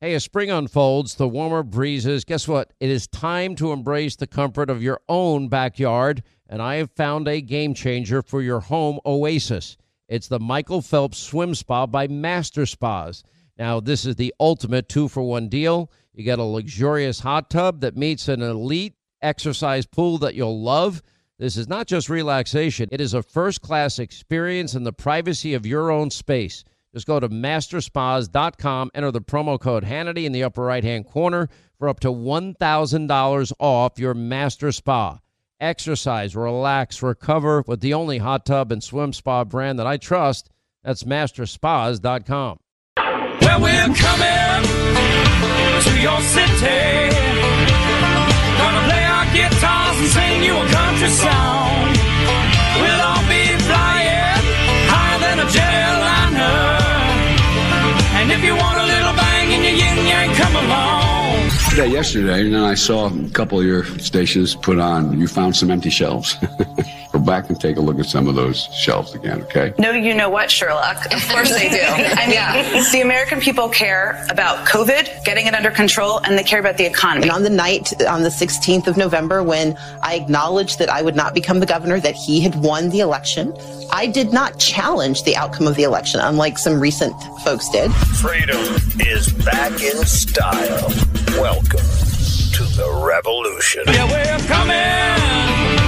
Hey, as spring unfolds, the warmer breezes, guess what? It is time to embrace the comfort of your own backyard, and I have found a game changer for your home oasis. It's the Michael Phelps Swim Spa by Master Spas. Now, this is the ultimate two for one deal. You get a luxurious hot tub that meets an elite exercise pool that you'll love. This is not just relaxation, it is a first class experience in the privacy of your own space. Just go to masterspas.com, enter the promo code Hannity in the upper right hand corner for up to $1,000 off your master spa. Exercise, relax, recover with the only hot tub and swim spa brand that I trust. That's masterspas.com. Well, we're coming to your city. Gonna play our guitars and sing you a country song. Day yesterday, and then I saw a couple of your stations put on. You found some empty shelves. Go back and take a look at some of those shelves again, okay? No, you know what, Sherlock? Of course they do. I mean, the American people care about COVID, getting it under control, and they care about the economy. And on the night, on the 16th of November, when I acknowledged that I would not become the governor, that he had won the election, I did not challenge the outcome of the election, unlike some recent folks did. Freedom is back in style. Welcome to the revolution. Yeah, we're coming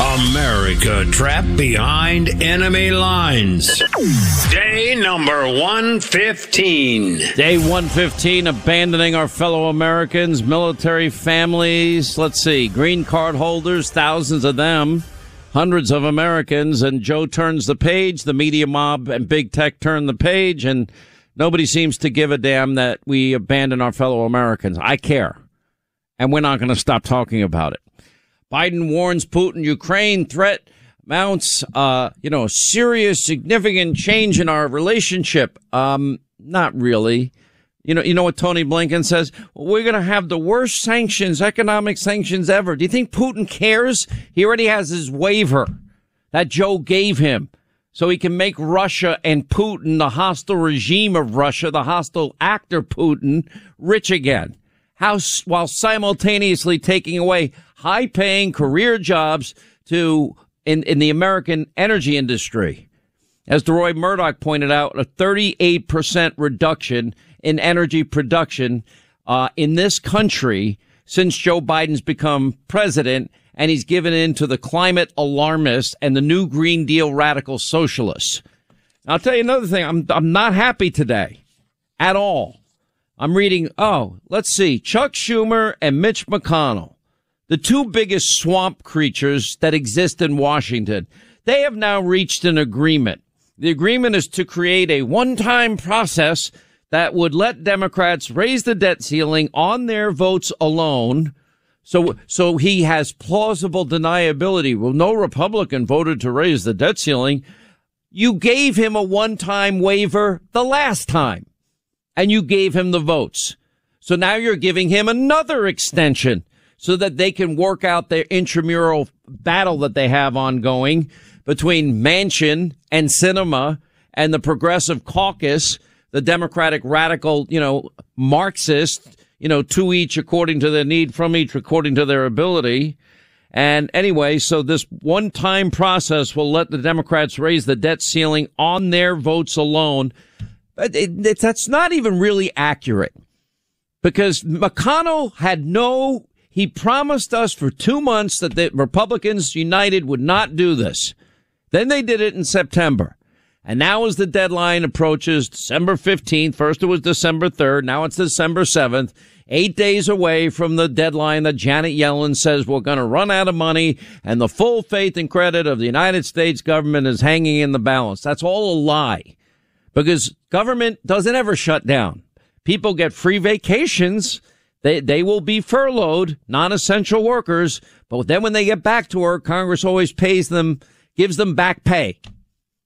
America trapped behind enemy lines. Day number 115. Day 115, abandoning our fellow Americans, military families. Let's see, green card holders, thousands of them, hundreds of Americans. And Joe turns the page. The media mob and big tech turn the page, and nobody seems to give a damn that we abandon our fellow Americans. I care. And we're not going to stop talking about it. Biden warns Putin Ukraine threat mounts, uh, you know, serious, significant change in our relationship. Um, not really. You know, you know what Tony Blinken says? We're going to have the worst sanctions, economic sanctions ever. Do you think Putin cares? He already has his waiver that Joe gave him so he can make Russia and Putin, the hostile regime of Russia, the hostile actor Putin, rich again. How, while simultaneously taking away high paying career jobs to in, in the American energy industry. As Deroy Murdock pointed out, a 38% reduction in energy production uh, in this country since Joe Biden's become president and he's given in to the climate alarmists and the new Green Deal radical socialists. I'll tell you another thing. I'm, I'm not happy today at all. I'm reading, oh, let's see, Chuck Schumer and Mitch McConnell the two biggest swamp creatures that exist in Washington, they have now reached an agreement. The agreement is to create a one-time process that would let Democrats raise the debt ceiling on their votes alone. So, so he has plausible deniability. Well, no Republican voted to raise the debt ceiling. You gave him a one-time waiver the last time and you gave him the votes. So now you're giving him another extension so that they can work out their intramural battle that they have ongoing between Manchin and Sinema and the progressive caucus the Democratic radical, you know, Marxist, you know, to each according to their need, from each according to their ability. And anyway, so this one time process will let the Democrats raise the debt ceiling on their votes alone. But it, it, that's not even really accurate because McConnell had no, he promised us for two months that the Republicans United would not do this. Then they did it in September. And now as the deadline approaches December 15th, first it was December 3rd, now it's December 7th, eight days away from the deadline that Janet Yellen says we're going to run out of money and the full faith and credit of the United States government is hanging in the balance. That's all a lie because government doesn't ever shut down. People get free vacations. They, they will be furloughed, non-essential workers. But then when they get back to work, Congress always pays them, gives them back pay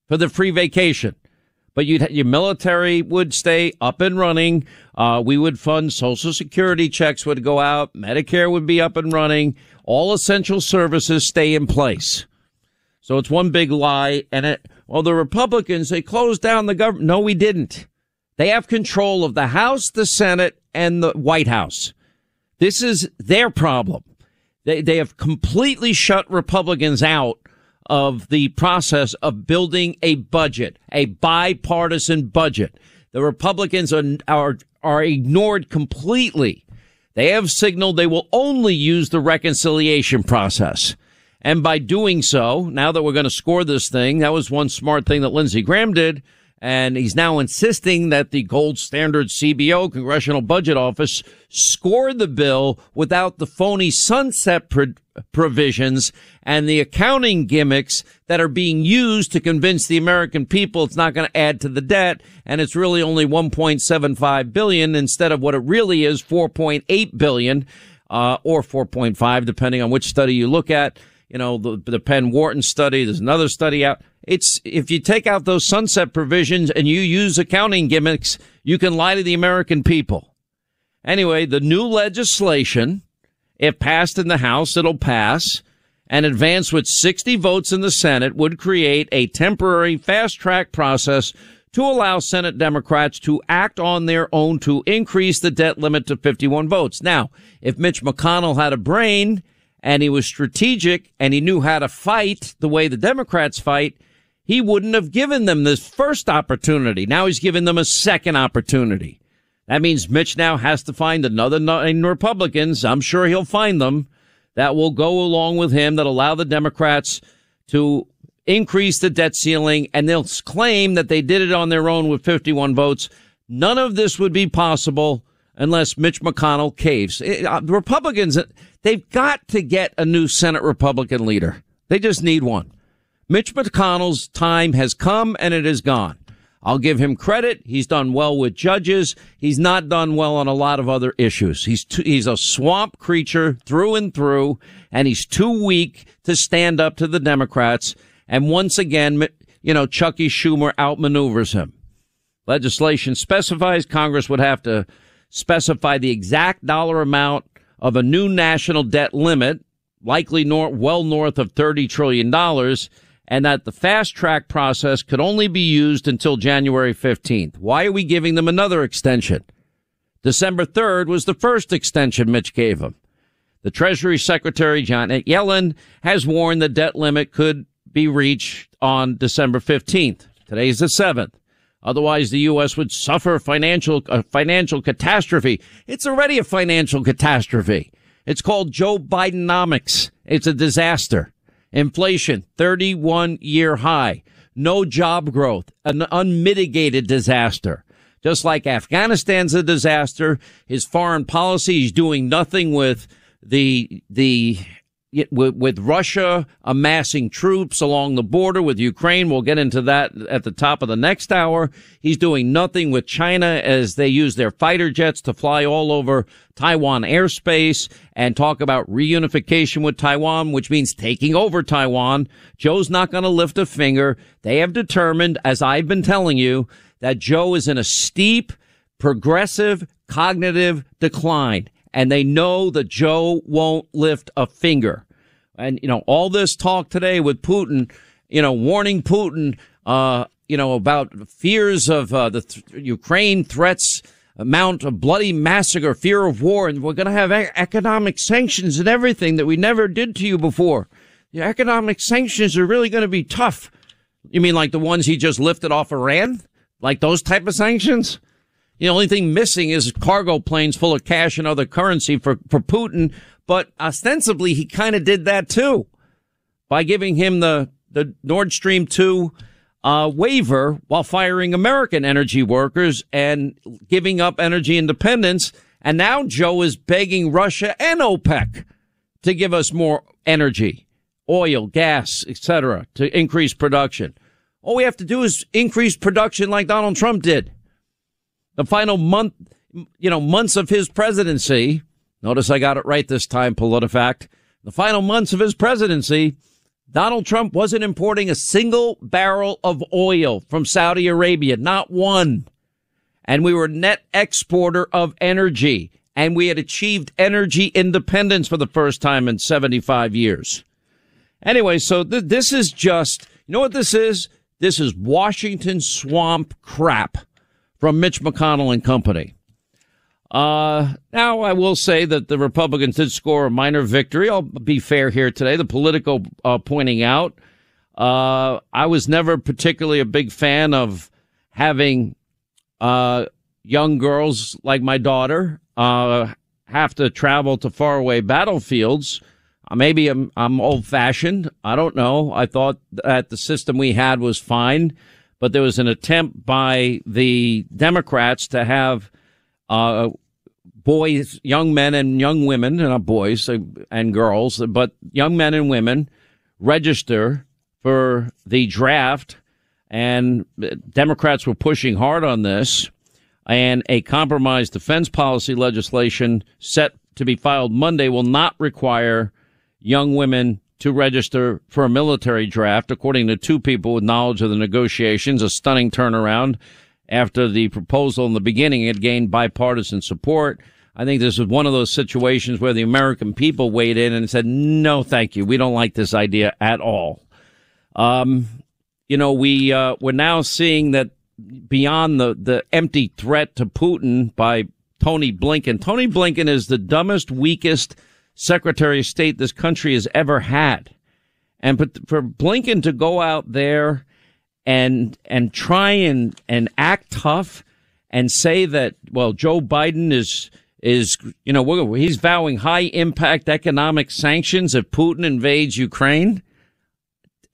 for the free vacation. But your military would stay up and running. Uh, we would fund social security checks would go out. Medicare would be up and running. All essential services stay in place. So it's one big lie. And it, well, the Republicans, they closed down the government. No, we didn't. They have control of the House, the Senate, and the White House. This is their problem. They, they have completely shut Republicans out of the process of building a budget, a bipartisan budget. The Republicans are, are, are ignored completely. They have signaled they will only use the reconciliation process. And by doing so, now that we're going to score this thing, that was one smart thing that Lindsey Graham did. And he's now insisting that the gold standard CBO, Congressional Budget Office, score the bill without the phony sunset pro- provisions and the accounting gimmicks that are being used to convince the American people it's not going to add to the debt and it's really only 1.75 billion instead of what it really is 4.8 billion uh, or 4.5 depending on which study you look at you know the, the Penn Wharton study there's another study out it's if you take out those sunset provisions and you use accounting gimmicks you can lie to the American people anyway the new legislation if passed in the House it'll pass and advance with 60 votes in the Senate would create a temporary fast track process to allow Senate Democrats to act on their own to increase the debt limit to 51 votes. Now, if Mitch McConnell had a brain and he was strategic and he knew how to fight the way the Democrats fight, he wouldn't have given them this first opportunity. Now he's giving them a second opportunity. That means Mitch now has to find another nine Republicans. I'm sure he'll find them that will go along with him that allow the Democrats to increase the debt ceiling and they'll claim that they did it on their own with 51 votes. None of this would be possible unless Mitch McConnell caves. Eh, uh, Republicans, they've got to get a new Senate Republican leader. They just need one. Mitch McConnell's time has come and it is gone. I'll give him credit. He's done well with judges. He's not done well on a lot of other issues. He's too, he's a swamp creature through and through, and he's too weak to stand up to the Democrats. And once again, you know, Chucky Schumer outmaneuvers him. Legislation specifies Congress would have to specify the exact dollar amount of a new national debt limit, likely nor- well north of $30 trillion and that the fast track process could only be used until January 15th. Why are we giving them another extension? December 3rd was the first extension Mitch gave them. The Treasury Secretary Janet Yellen has warned the debt limit could be reached on December 15th. Today's the 7th. Otherwise, the U.S. would suffer financial, a financial catastrophe. It's already a financial catastrophe. It's called Joe Bidenomics. It's a disaster. Inflation, 31 year high. No job growth, an unmitigated disaster. Just like Afghanistan's a disaster, his foreign policy, he's doing nothing with the the with, with Russia amassing troops along the border with Ukraine. We'll get into that at the top of the next hour. He's doing nothing with China as they use their fighter jets to fly all over Taiwan airspace and talk about reunification with Taiwan, which means taking over Taiwan. Joe's not going to lift a finger. They have determined, as I've been telling you, that Joe is in a steep, progressive, cognitive decline and they know that Joe won't lift a finger. And, you know, all this talk today with Putin, you know, warning Putin, uh, you know, about fears of uh, the th- Ukraine threats, amount of bloody massacre, fear of war, and we're going to have e- economic sanctions and everything that we never did to you before. The economic sanctions are really going to be tough. You mean like the ones he just lifted off Iran? Like those type of sanctions? The only thing missing is cargo planes full of cash and other currency for, for Putin. But ostensibly, he kind of did that too by giving him the, the Nord Stream 2 uh, waiver while firing American energy workers and giving up energy independence. And now Joe is begging Russia and OPEC to give us more energy, oil, gas, etc., to increase production. All we have to do is increase production like Donald Trump did the final month, you know, months of his presidency. Notice I got it right this time, PolitiFact. The final months of his presidency, Donald Trump wasn't importing a single barrel of oil from Saudi Arabia, not one. And we were net exporter of energy and we had achieved energy independence for the first time in 75 years. Anyway, so th- this is just, you know what this is? This is Washington swamp crap from Mitch McConnell and company. Uh, now I will say that the Republicans did score a minor victory. I'll be fair here today. The Politico uh, pointing out, uh, I was never particularly a big fan of having, uh, young girls like my daughter, uh, have to travel to faraway battlefields. Uh, maybe I'm, I'm old fashioned. I don't know. I thought that the system we had was fine but there was an attempt by the Democrats to have uh, boys, young men and young women, not boys uh, and girls, but young men and women register for the draft. And Democrats were pushing hard on this. And a compromise defense policy legislation set to be filed Monday will not require young women to register for a military draft, according to two people with knowledge of the negotiations, a stunning turnaround after the proposal in the beginning had gained bipartisan support. I think this is one of those situations where the American people weighed in and said, no, thank you. We don't like this idea at all. Um, you know, we, uh, we're now seeing that beyond the, the empty threat to Putin by Tony Blinken, Tony Blinken is the dumbest, weakest, Secretary of State this country has ever had. And for Blinken to go out there and and try and and act tough and say that well Joe Biden is is you know he's vowing high impact economic sanctions if Putin invades Ukraine.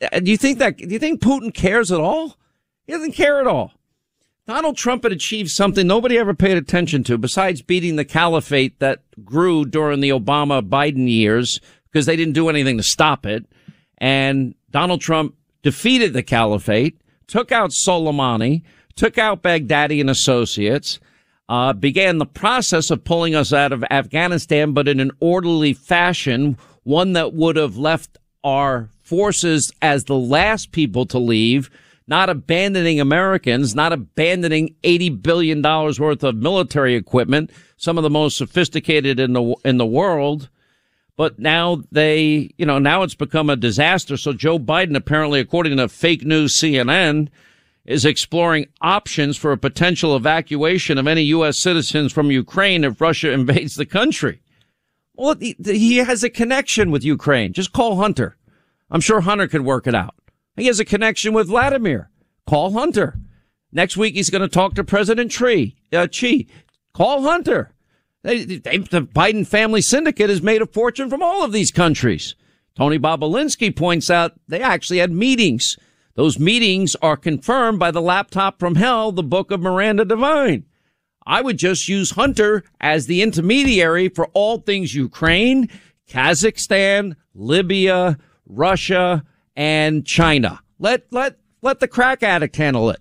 Uh, do you think that do you think Putin cares at all? He doesn't care at all. Donald Trump had achieved something nobody ever paid attention to besides beating the caliphate that grew during the Obama Biden years because they didn't do anything to stop it. And Donald Trump defeated the caliphate, took out Soleimani, took out Baghdadi and associates, uh, began the process of pulling us out of Afghanistan, but in an orderly fashion, one that would have left our forces as the last people to leave not abandoning Americans, not abandoning $80 billion worth of military equipment, some of the most sophisticated in the, in the world. But now they, you know, now it's become a disaster. So Joe Biden, apparently, according to fake news CNN, is exploring options for a potential evacuation of any U.S. citizens from Ukraine if Russia invades the country. Well, he has a connection with Ukraine. Just call Hunter. I'm sure Hunter could work it out. He has a connection with Vladimir. Call Hunter. Next week, he's going to talk to President Tree, uh, Xi. Call Hunter. They, they, the Biden family syndicate has made a fortune from all of these countries. Tony Bobulinski points out they actually had meetings. Those meetings are confirmed by the laptop from hell, the book of Miranda Devine. I would just use Hunter as the intermediary for all things Ukraine, Kazakhstan, Libya, Russia, and China. Let let let the crack addict handle it.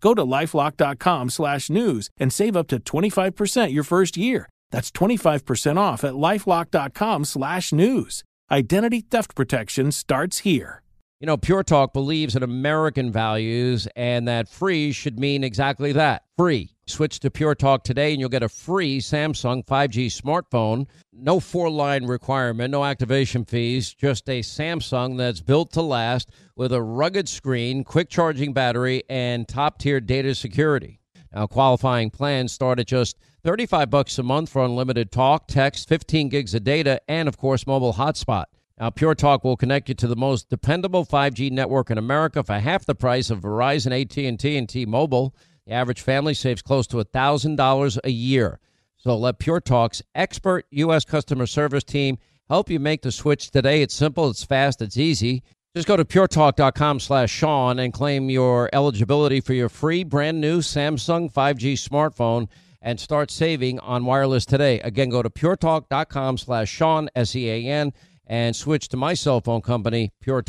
Go to lifelock.com slash news and save up to 25% your first year. That's 25% off at lifelock.com slash news. Identity theft protection starts here. You know, Pure Talk believes in American values and that free should mean exactly that free. Switch to Pure Talk today and you'll get a free Samsung 5G smartphone. No four line requirement, no activation fees, just a Samsung that's built to last with a rugged screen, quick charging battery, and top tier data security. Now, qualifying plans start at just 35 bucks a month for unlimited talk, text, 15 gigs of data, and of course, mobile hotspot. Now, Pure Talk will connect you to the most dependable 5G network in America for half the price of Verizon, AT&T, and T-Mobile. The average family saves close to $1,000 a year. So let Pure Talk's expert U.S. customer service team help you make the switch today. It's simple, it's fast, it's easy. Just go to puretalk.com slash Sean and claim your eligibility for your free brand new Samsung 5G smartphone and start saving on wireless today. Again, go to puretalk.com slash Sean, S-E-A-N, and switch to my cell phone company, Pure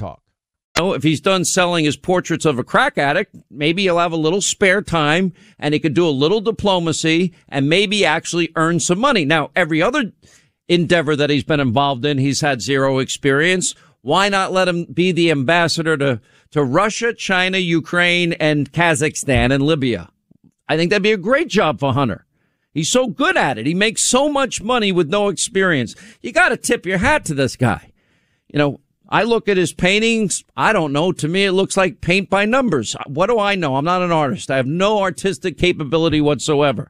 Oh, if he's done selling his portraits of a crack addict, maybe he'll have a little spare time and he could do a little diplomacy and maybe actually earn some money. Now, every other endeavor that he's been involved in, he's had zero experience. Why not let him be the ambassador to, to Russia, China, Ukraine, and Kazakhstan and Libya? I think that'd be a great job for Hunter. He's so good at it. He makes so much money with no experience. You got to tip your hat to this guy. You know, I look at his paintings. I don't know. To me, it looks like paint by numbers. What do I know? I'm not an artist. I have no artistic capability whatsoever.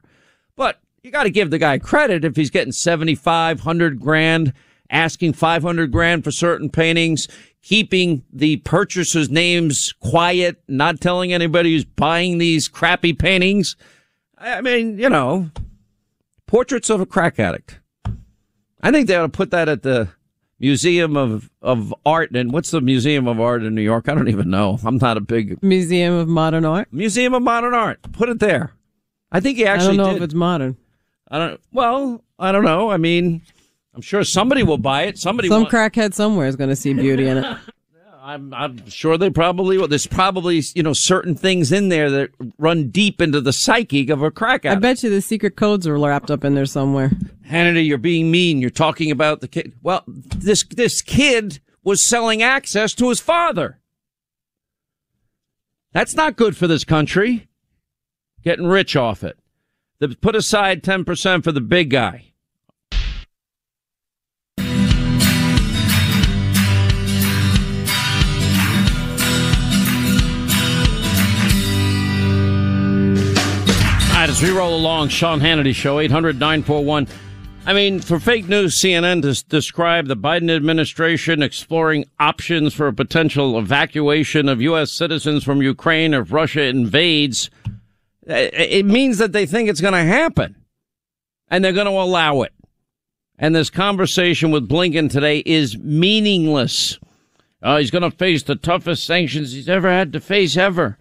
But you got to give the guy credit if he's getting 7,500 grand, asking 500 grand for certain paintings, keeping the purchasers' names quiet, not telling anybody who's buying these crappy paintings. I mean, you know, Portraits of a Crack Addict. I think they ought to put that at the Museum of, of Art. And what's the Museum of Art in New York? I don't even know. I'm not a big Museum of Modern Art. Museum of Modern Art. Put it there. I think he actually. I don't know did. if it's modern. I don't. Well, I don't know. I mean, I'm sure somebody will buy it. Somebody. Some wa- crackhead somewhere is going to see beauty in it. I'm, I'm sure they probably will. There's probably, you know, certain things in there that run deep into the psyche of a crack I bet you the secret codes are wrapped up in there somewhere. Hannity, you're being mean. You're talking about the kid. Well, this, this kid was selling access to his father. That's not good for this country. Getting rich off it. They put aside 10% for the big guy. Right, as we roll along, Sean Hannity Show, 800 941. I mean, for fake news, CNN to describe the Biden administration exploring options for a potential evacuation of U.S. citizens from Ukraine if Russia invades. It means that they think it's going to happen and they're going to allow it. And this conversation with Blinken today is meaningless. Uh, he's going to face the toughest sanctions he's ever had to face ever.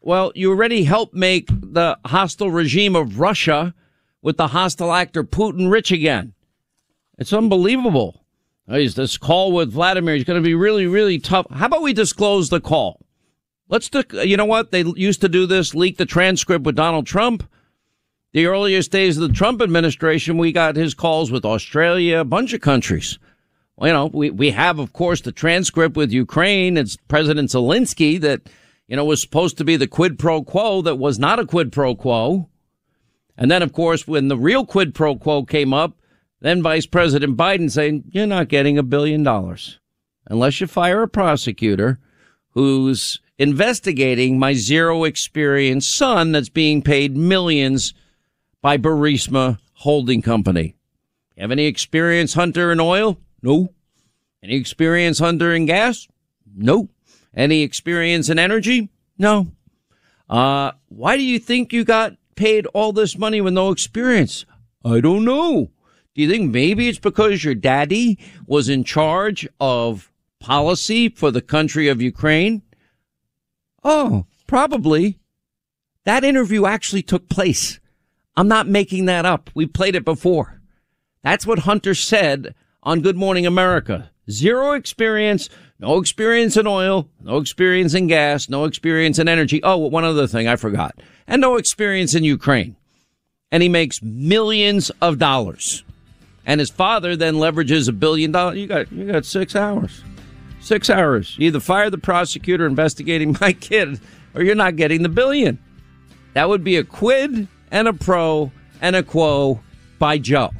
Well, you already helped make the hostile regime of Russia with the hostile actor Putin rich again. It's unbelievable. Uh, He's this call with Vladimir. He's going to be really, really tough. How about we disclose the call? Let's, you know what? They used to do this, leak the transcript with Donald Trump. The earliest days of the Trump administration, we got his calls with Australia, a bunch of countries. Well, you know, we, we have, of course, the transcript with Ukraine. It's President Zelensky that, you know, was supposed to be the quid pro quo that was not a quid pro quo. And then, of course, when the real quid pro quo came up, then Vice President Biden saying, you're not getting a billion dollars unless you fire a prosecutor who's investigating my zero experience son that's being paid millions by Burisma Holding Company. Have any experience, Hunter, in oil? No. Any experience, Hunter, in gas? No. Any experience in energy? No. Uh, why do you think you got paid all this money with no experience? I don't know. Do you think maybe it's because your daddy was in charge of policy for the country of Ukraine? Oh, probably. That interview actually took place. I'm not making that up. We played it before. That's what Hunter said on Good Morning America. Zero experience, no experience in oil, no experience in gas, no experience in energy. Oh, one other thing I forgot. And no experience in Ukraine. And he makes millions of dollars. And his father then leverages a billion dollars. You got, you got six hours. Six hours. You either fire the prosecutor investigating my kid or you're not getting the billion. That would be a quid and a pro and a quo by Joe.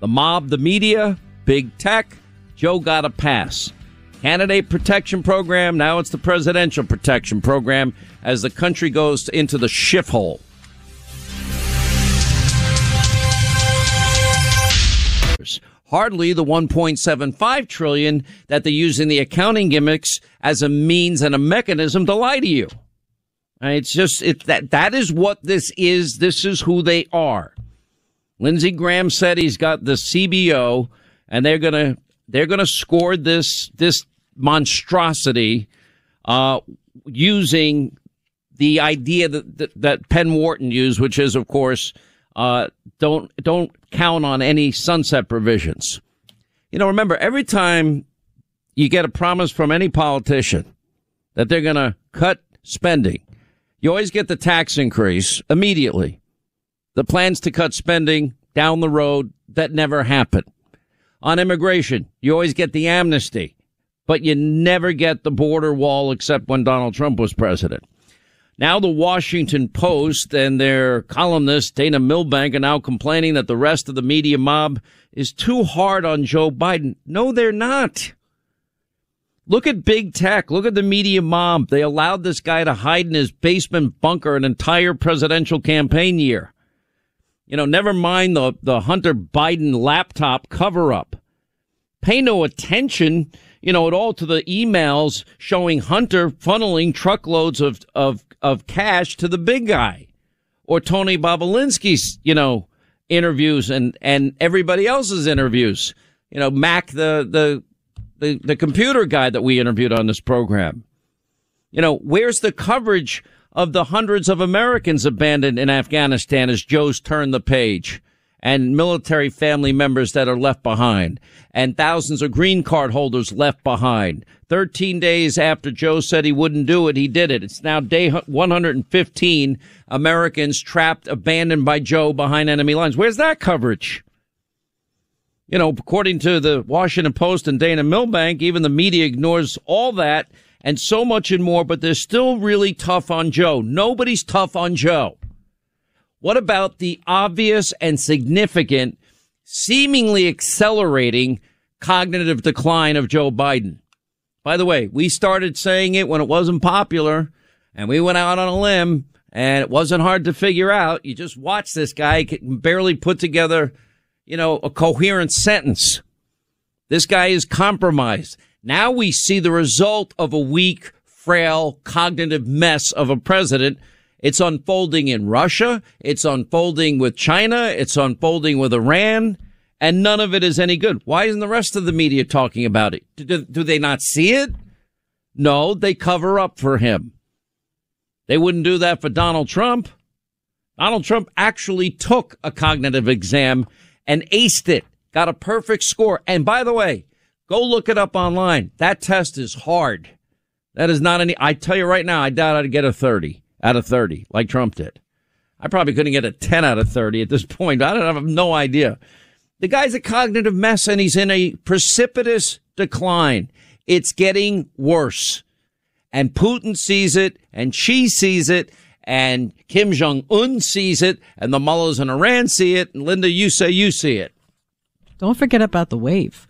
The mob, the media, big tech, Joe got a pass. Candidate protection program. Now it's the presidential protection program as the country goes into the shift hole. Hardly the 1.75 trillion that they use in the accounting gimmicks as a means and a mechanism to lie to you. It's just it, that that is what this is. This is who they are. Lindsey Graham said he's got the CBO, and they're gonna they're gonna score this this monstrosity uh, using the idea that, that, that Penn Wharton used, which is, of course, uh, don't don't count on any sunset provisions. You know, remember every time you get a promise from any politician that they're going to cut spending, you always get the tax increase immediately. The plans to cut spending down the road that never happen. On immigration, you always get the amnesty but you never get the border wall except when Donald Trump was president. Now the Washington Post and their columnist Dana Milbank are now complaining that the rest of the media mob is too hard on Joe Biden. No, they're not. Look at big tech. Look at the media mob. They allowed this guy to hide in his basement bunker an entire presidential campaign year. You know, never mind the, the Hunter Biden laptop cover up. Pay no attention you know, at all to the emails showing Hunter funneling truckloads of, of, of cash to the big guy or Tony Bobulinski's, you know, interviews and, and everybody else's interviews. You know, Mac, the, the, the, the computer guy that we interviewed on this program. You know, where's the coverage of the hundreds of Americans abandoned in Afghanistan as Joe's turned the page? and military family members that are left behind and thousands of green card holders left behind. 13 days after Joe said he wouldn't do it, he did it. It's now day 115 Americans trapped, abandoned by Joe behind enemy lines. Where's that coverage? You know, according to the Washington Post and Dana Milbank, even the media ignores all that and so much and more, but they're still really tough on Joe. Nobody's tough on Joe. What about the obvious and significant, seemingly accelerating cognitive decline of Joe Biden? By the way, we started saying it when it wasn't popular and we went out on a limb And it wasn't hard to figure out. You just watch this guy can barely put together, you know, a coherent sentence. This guy is compromised. Now we see the result of a weak, frail, cognitive mess of a president. It's unfolding in Russia. It's unfolding with China. It's unfolding with Iran. And none of it is any good. Why isn't the rest of the media talking about it? Do, do they not see it? No, they cover up for him. They wouldn't do that for Donald Trump. Donald Trump actually took a cognitive exam and aced it, got a perfect score. And by the way, go look it up online. That test is hard. That is not any, I tell you right now, I doubt I'd get a 30 out of 30 like Trump did. I probably couldn't get a 10 out of 30 at this point. I don't have no idea. The guy's a cognitive mess and he's in a precipitous decline. It's getting worse. And Putin sees it and Xi sees it and Kim Jong Un sees it and the mullahs in Iran see it. And Linda, you say you see it. Don't forget about the wave.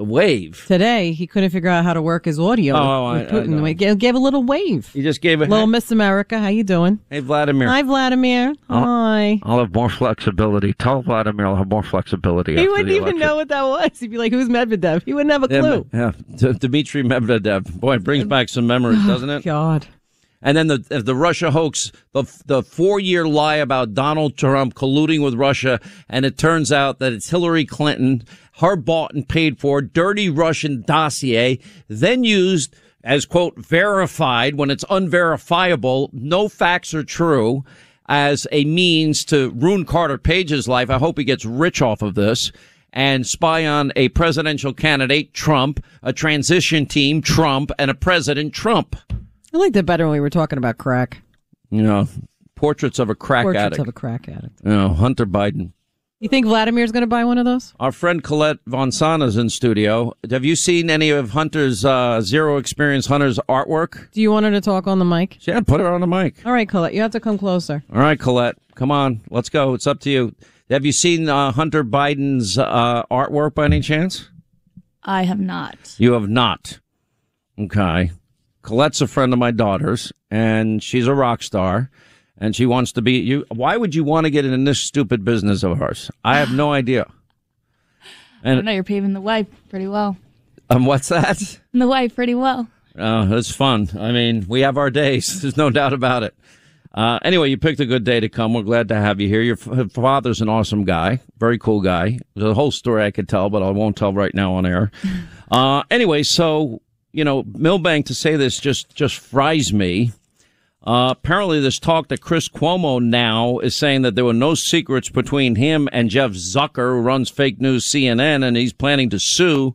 The wave. Today, he couldn't figure out how to work his audio Oh, oh with I- Putin. I- He gave, gave a little wave. He just gave a Little Miss America, how you doing? Hey, Vladimir. Hi, Vladimir. Hi. I'll have more flexibility. Tell Vladimir I'll have more flexibility. He wouldn't even know what that was. He'd be like, "Who's Medvedev?" He wouldn't have a clue. Yeah, D- Dmitry Medvedev. Boy, it brings um, back some memories, doesn't it? Oh, God. And then the the Russia hoax, the the four year lie about Donald Trump colluding with Russia, and it turns out that it's Hillary Clinton, her bought and paid for dirty Russian dossier, then used as quote verified when it's unverifiable, no facts are true, as a means to ruin Carter Page's life. I hope he gets rich off of this. And spy on a presidential candidate, Trump, a transition team, Trump, and a president, Trump. I liked it better when we were talking about crack. You know, portraits of a crack Portraits addict. of a crack addict. you know, Hunter Biden. You think Vladimir's going to buy one of those? Our friend Colette Von Sana's in studio. Have you seen any of Hunter's uh, zero experience Hunter's artwork? Do you want her to talk on the mic? Yeah, put her on the mic. All right, Colette, you have to come closer. All right, Colette, come on, let's go. It's up to you. Have you seen uh, Hunter Biden's uh, artwork by any chance? I have not. You have not. Okay. Colette's a friend of my daughter's, and she's a rock star, and she wants to be you. Why would you want to get in this stupid business of hers? I have no idea. I don't And know. You're paving the way pretty well. um, what's that? The way pretty well. Oh, it's fun. I mean, we have our days. There's no doubt about it. Uh, anyway, you picked a good day to come. We're glad to have you here. Your f- father's an awesome guy, very cool guy. There's a whole story I could tell, but I won't tell right now on air. Uh, anyway, so you know, Milbank to say this just just fries me. Uh, apparently, this talk that Chris Cuomo now is saying that there were no secrets between him and Jeff Zucker, who runs fake news CNN, and he's planning to sue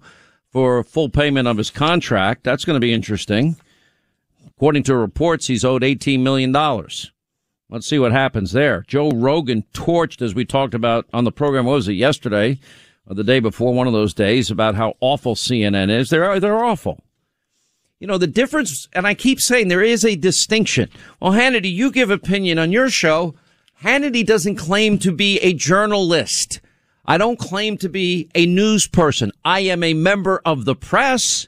for full payment of his contract. That's going to be interesting. According to reports, he's owed $18 million. Let's see what happens there. Joe Rogan torched, as we talked about on the program, what was it, yesterday or the day before, one of those days, about how awful CNN is. They're, they're awful. You know, the difference, and I keep saying there is a distinction. Well, Hannity, you give opinion on your show. Hannity doesn't claim to be a journalist. I don't claim to be a news person. I am a member of the press.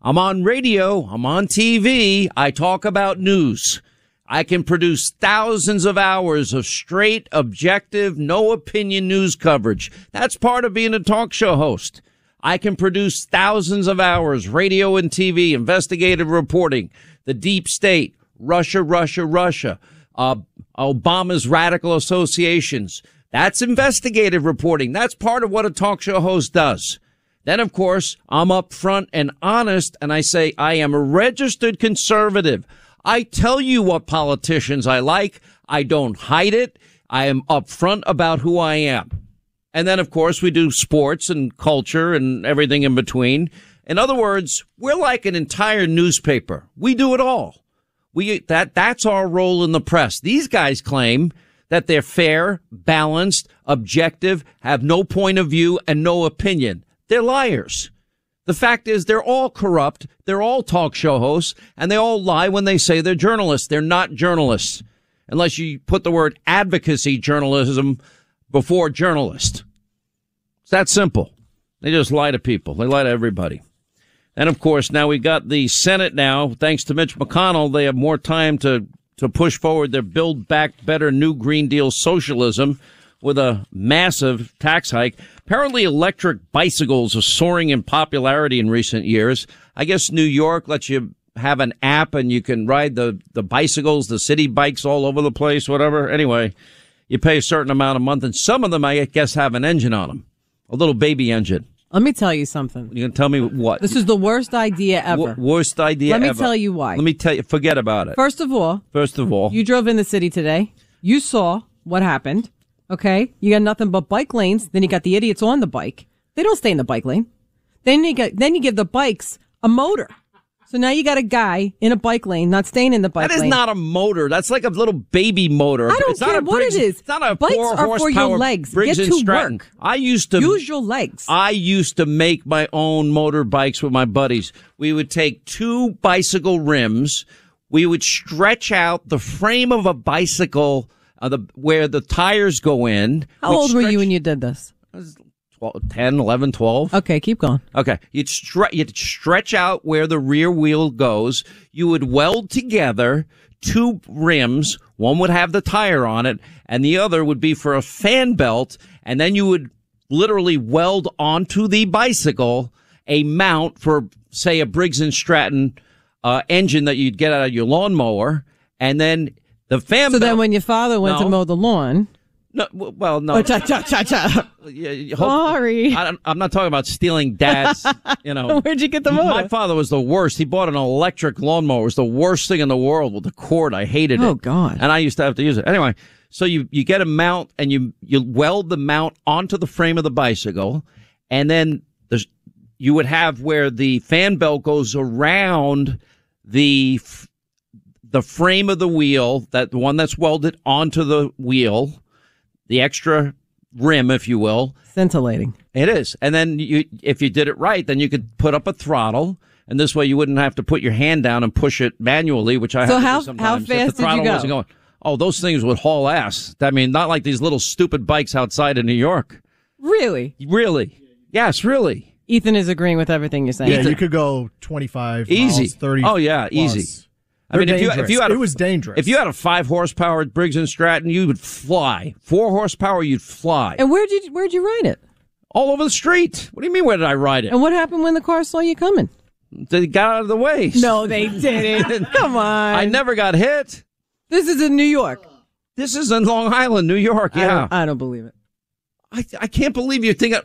I'm on radio. I'm on TV. I talk about news. I can produce thousands of hours of straight, objective, no opinion news coverage. That's part of being a talk show host. I can produce thousands of hours, radio and TV, investigative reporting, the deep state, Russia, Russia, Russia, uh, Obama's radical associations. That's investigative reporting. That's part of what a talk show host does. Then, of course, I'm upfront and honest, and I say I am a registered conservative. I tell you what politicians I like. I don't hide it. I am upfront about who I am. And then, of course, we do sports and culture and everything in between. In other words, we're like an entire newspaper. We do it all. We, that, that's our role in the press. These guys claim that they're fair, balanced, objective, have no point of view and no opinion. They're liars. The fact is they're all corrupt. They're all talk show hosts and they all lie when they say they're journalists. They're not journalists unless you put the word advocacy journalism before journalists. It's that simple. They just lie to people. They lie to everybody. And of course, now we got the Senate now, thanks to Mitch McConnell, they have more time to to push forward their Build Back Better New Green Deal socialism with a massive tax hike. Apparently, electric bicycles are soaring in popularity in recent years. I guess New York lets you have an app and you can ride the, the bicycles, the city bikes all over the place, whatever. Anyway, you pay a certain amount a month, and some of them, I guess, have an engine on them, a little baby engine. Let me tell you something. You can tell me what? This is the worst idea ever. W- worst idea Let me ever. tell you why. Let me tell you, forget about it. First of all, First of all, you drove in the city today. You saw what happened. Okay. You got nothing but bike lanes. Then you got the idiots on the bike. They don't stay in the bike lane. Then you got, then you give the bikes a motor. So now you got a guy in a bike lane, not staying in the bike lane. that is lane. not a motor. That's like a little baby motor. I don't it's not care a what it is. It's not a Bikes four are for your legs. Get to Stratton. work. I used to Use your legs. I used to make my own motorbikes with my buddies. We would take two bicycle rims. We would stretch out the frame of a bicycle, uh, the where the tires go in. How old were you when you did this? 12, 10, 11, 12. Okay, keep going. Okay. You'd, stre- you'd stretch out where the rear wheel goes. You would weld together two rims. One would have the tire on it and the other would be for a fan belt. And then you would literally weld onto the bicycle a mount for, say, a Briggs and Stratton, uh, engine that you'd get out of your lawnmower. And then the fan So belt. then when your father went to mow the lawn. No, well, no. Oh, cha, cha, cha, cha. Sorry. I am not talking about stealing dad's, you know. Where'd you get the motor? My father was the worst. He bought an electric lawnmower. It was the worst thing in the world with the cord. I hated it. Oh, God. And I used to have to use it. Anyway, so you, you get a mount and you, you weld the mount onto the frame of the bicycle. And then there's, you would have where the fan belt goes around the, the frame of the wheel, that the one that's welded onto the wheel, the extra rim, if you will. Scintillating. It is. And then you, if you did it right, then you could put up a throttle. And this way you wouldn't have to put your hand down and push it manually, which I So have to how- do sometimes. how if fast the did you go? wasn't going. Oh, those things would haul ass. I mean, not like these little stupid bikes outside of New York. Really? Really? Yes, really. Ethan is agreeing with everything you're saying. Yeah, you could go 25 Easy. miles, 30 Oh yeah, plus. easy. I They're mean, if you, if you had a, it was dangerous. If you had a five horsepower Briggs and Stratton, you would fly. Four horsepower, you'd fly. And where'd you where'd you ride it? All over the street. What do you mean? Where did I ride it? And what happened when the car saw you coming? They got out of the way. No, they didn't. Come on. I never got hit. This is in New York. This is in Long Island, New York. I Yeah, don't, I don't believe it. I, I can't believe you think. I,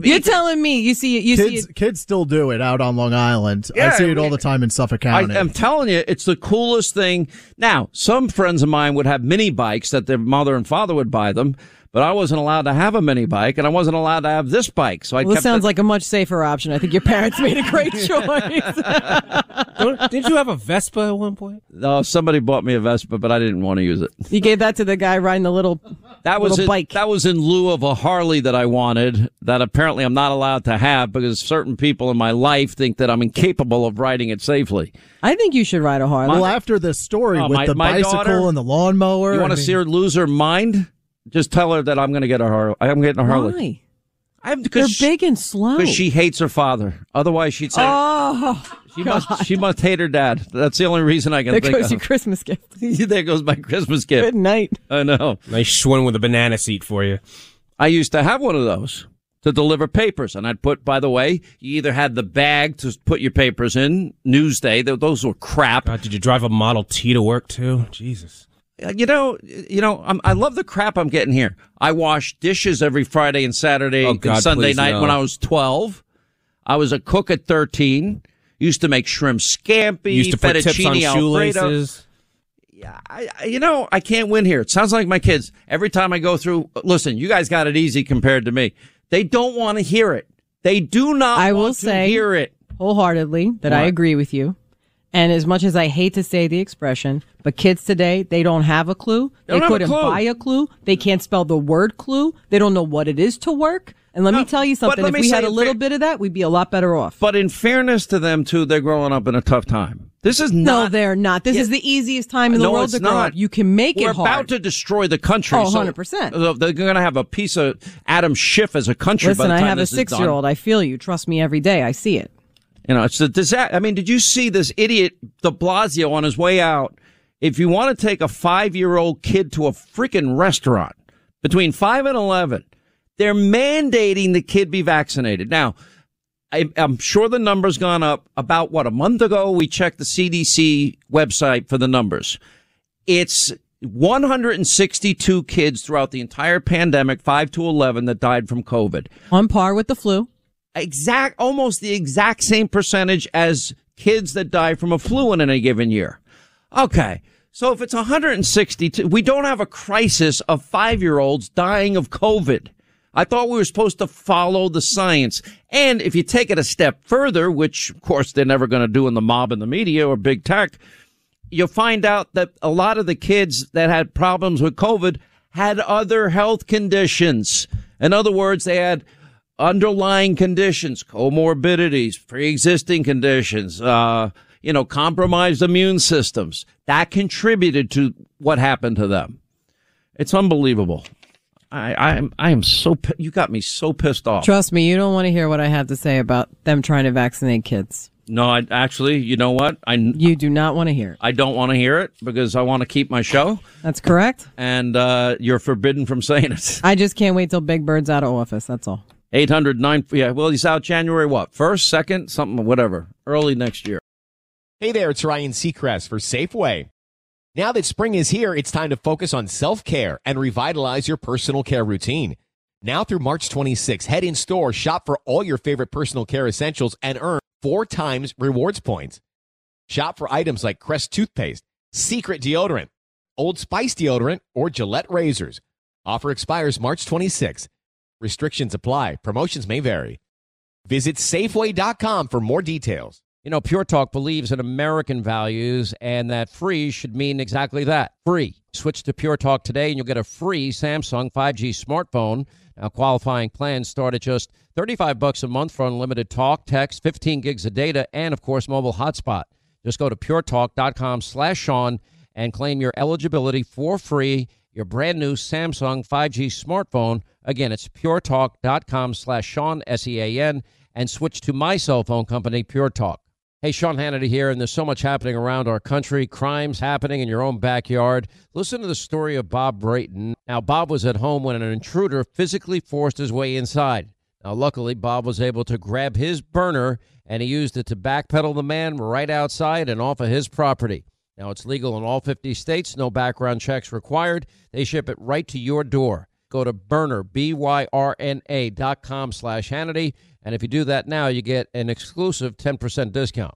You're telling me you see it. You see kids, it. kids still do it out on Long Island. I see it all the time in Suffolk County. I'm telling you, it's the coolest thing. Now, some friends of mine would have mini bikes that their mother and father would buy them, but I wasn't allowed to have a mini bike, and I wasn't allowed to have this bike. So I Well, kept this sounds it- like a much safer option. I think your parents made a great choice. Didn't you have a Vespa at one point? No, somebody bought me a Vespa, but I didn't want to use it. you gave that to the guy riding the little That was in, bike. that was in lieu of a Harley that I wanted that apparently I'm not allowed to have because certain people in my life think that I'm incapable of riding it safely. I think you should ride a Harley. well, after this story Oh, with my- the my bicycle daughter- and the lawnmower, You want I to mean, see her lose her mind? Just tell her that I'm going to get a Harley. I'm getting a Harley. Why? I'm They're because big and slow. because she hates her father. Otherwise, she'd say Oh, she must she must hate her dad. That's the only reason I can there think goes of. your Christmas gift. there goes my Christmas gift. Good night. I know. Nice one with a banana seat for you. I used to have one of those to deliver papers, and I'd put. By the way, you either had the bag to put your papers in. Newsday, those were crap. God, did you drive a Model T to work too? Jesus. Uh, You know, you know, I'm, I love the crap I'm getting here. I wash dishes every Friday and Saturday Oh, and Sunday night no. when I was 12. I was a cook at 13. Used to make shrimp scampi, Used to put tips on fettuccine alfredo. shoelaces. I, I- you know, I can't win here. It sounds like my kids. Every time I go through, listen, you guys got it easy compared to me. They don't want to hear it. They do not I want will to say hear it. wholeheartedly that I agree with you. And as much as I hate to say the expression, but kids today, they don't have a clue. They don't have a couldn't clue. buy a clue. They can't spell the word clue. They don't know what it is to work. And let No, me tell you something. If we had a little fair- bit of that, we'd be a lot better off. But in fairness to them too, they're growing up in a tough time. This is not. no, they're not. This Yeah. is the easiest time in the no, world it's to grow not. up. You can make We're it hard. We're about to destroy the country. Oh, 100%. so they're going to have a piece of Adam Schiff as a country. by Listen, I have a this is six-year-old. I feel you. Trust me every day. I see it. You know, it's a disaster. I mean, did you see this idiot De Blasio on his way out If you want to take a five year old kid to a freaking restaurant between five and 11, they're mandating the kid be vaccinated. Now, I, I'm sure the number's gone up about what a month ago. We checked the CDC website for the numbers. It's 162 kids throughout the entire pandemic, 5 to 11, that died from COVID. On par with the flu. Exact, almost the exact same percentage as kids that die from a flu in a given year. Okay. So if it's 162, we don't have a crisis of five year olds dying of COVID. I thought we were supposed to follow the science. And if you take it a step further, which of course they're never going to do in the mob and the media or big tech, you'll find out that a lot of the kids that had problems with COVID had other health conditions. In other words, they had underlying conditions, comorbidities, pre-existing conditions, uh, you know, compromised immune systems that contributed to what happened to them. It's unbelievable. I, I am, I am so you got me so pissed off. Trust me, you don't want to hear what I have to say about them trying to vaccinate kids. No, I actually, you know what? I, You do not want to hear it. I don't want to hear it because I want to keep my show. That's correct. And, uh, you're forbidden from saying it. I just can't wait till Big Bird's out of office. That's all. 800 9 yeah well he's out january what first second something whatever early next year Hey there, it's Ryan Seacrest for Safeway. Now that spring is here, it's time to focus on self care and revitalize your personal care routine. Now through March 26, head in store, shop for all your favorite personal care essentials, and earn four times rewards points. Shop for items like Crest toothpaste, Secret deodorant, Old Spice deodorant, or Gillette razors. Offer expires March 26. Restrictions apply. Promotions may vary. Visit Safeway.com for more details. you know pure talk believes in american values and that free should mean exactly that free switch to pure talk today and you'll get a free samsung 5g smartphone now qualifying plans start at just 35 bucks a month for unlimited talk text 15 gigs of data and of course mobile hotspot just go to puretalk.com slash sean and claim your eligibility for free your brand new samsung 5g smartphone again it's puretalk.com slash sean s-e-a-n and switch to my cell phone company pure talk Hey, Sean Hannity here, and there's so much happening around our country, crimes happening in your own backyard. Listen to the story of Bob Brayton. Now, Bob was at home when an intruder physically forced his way inside. Now, luckily, Bob was able to grab his Byrna and he used it to backpedal the man right outside and off of his property. Now, it's legal in all 50 states, no background checks required. They ship it right to your door. Go to Byrna, B-Y-R-N-A dot com slash Hannity. And if you do that now, you get an exclusive 10% discount.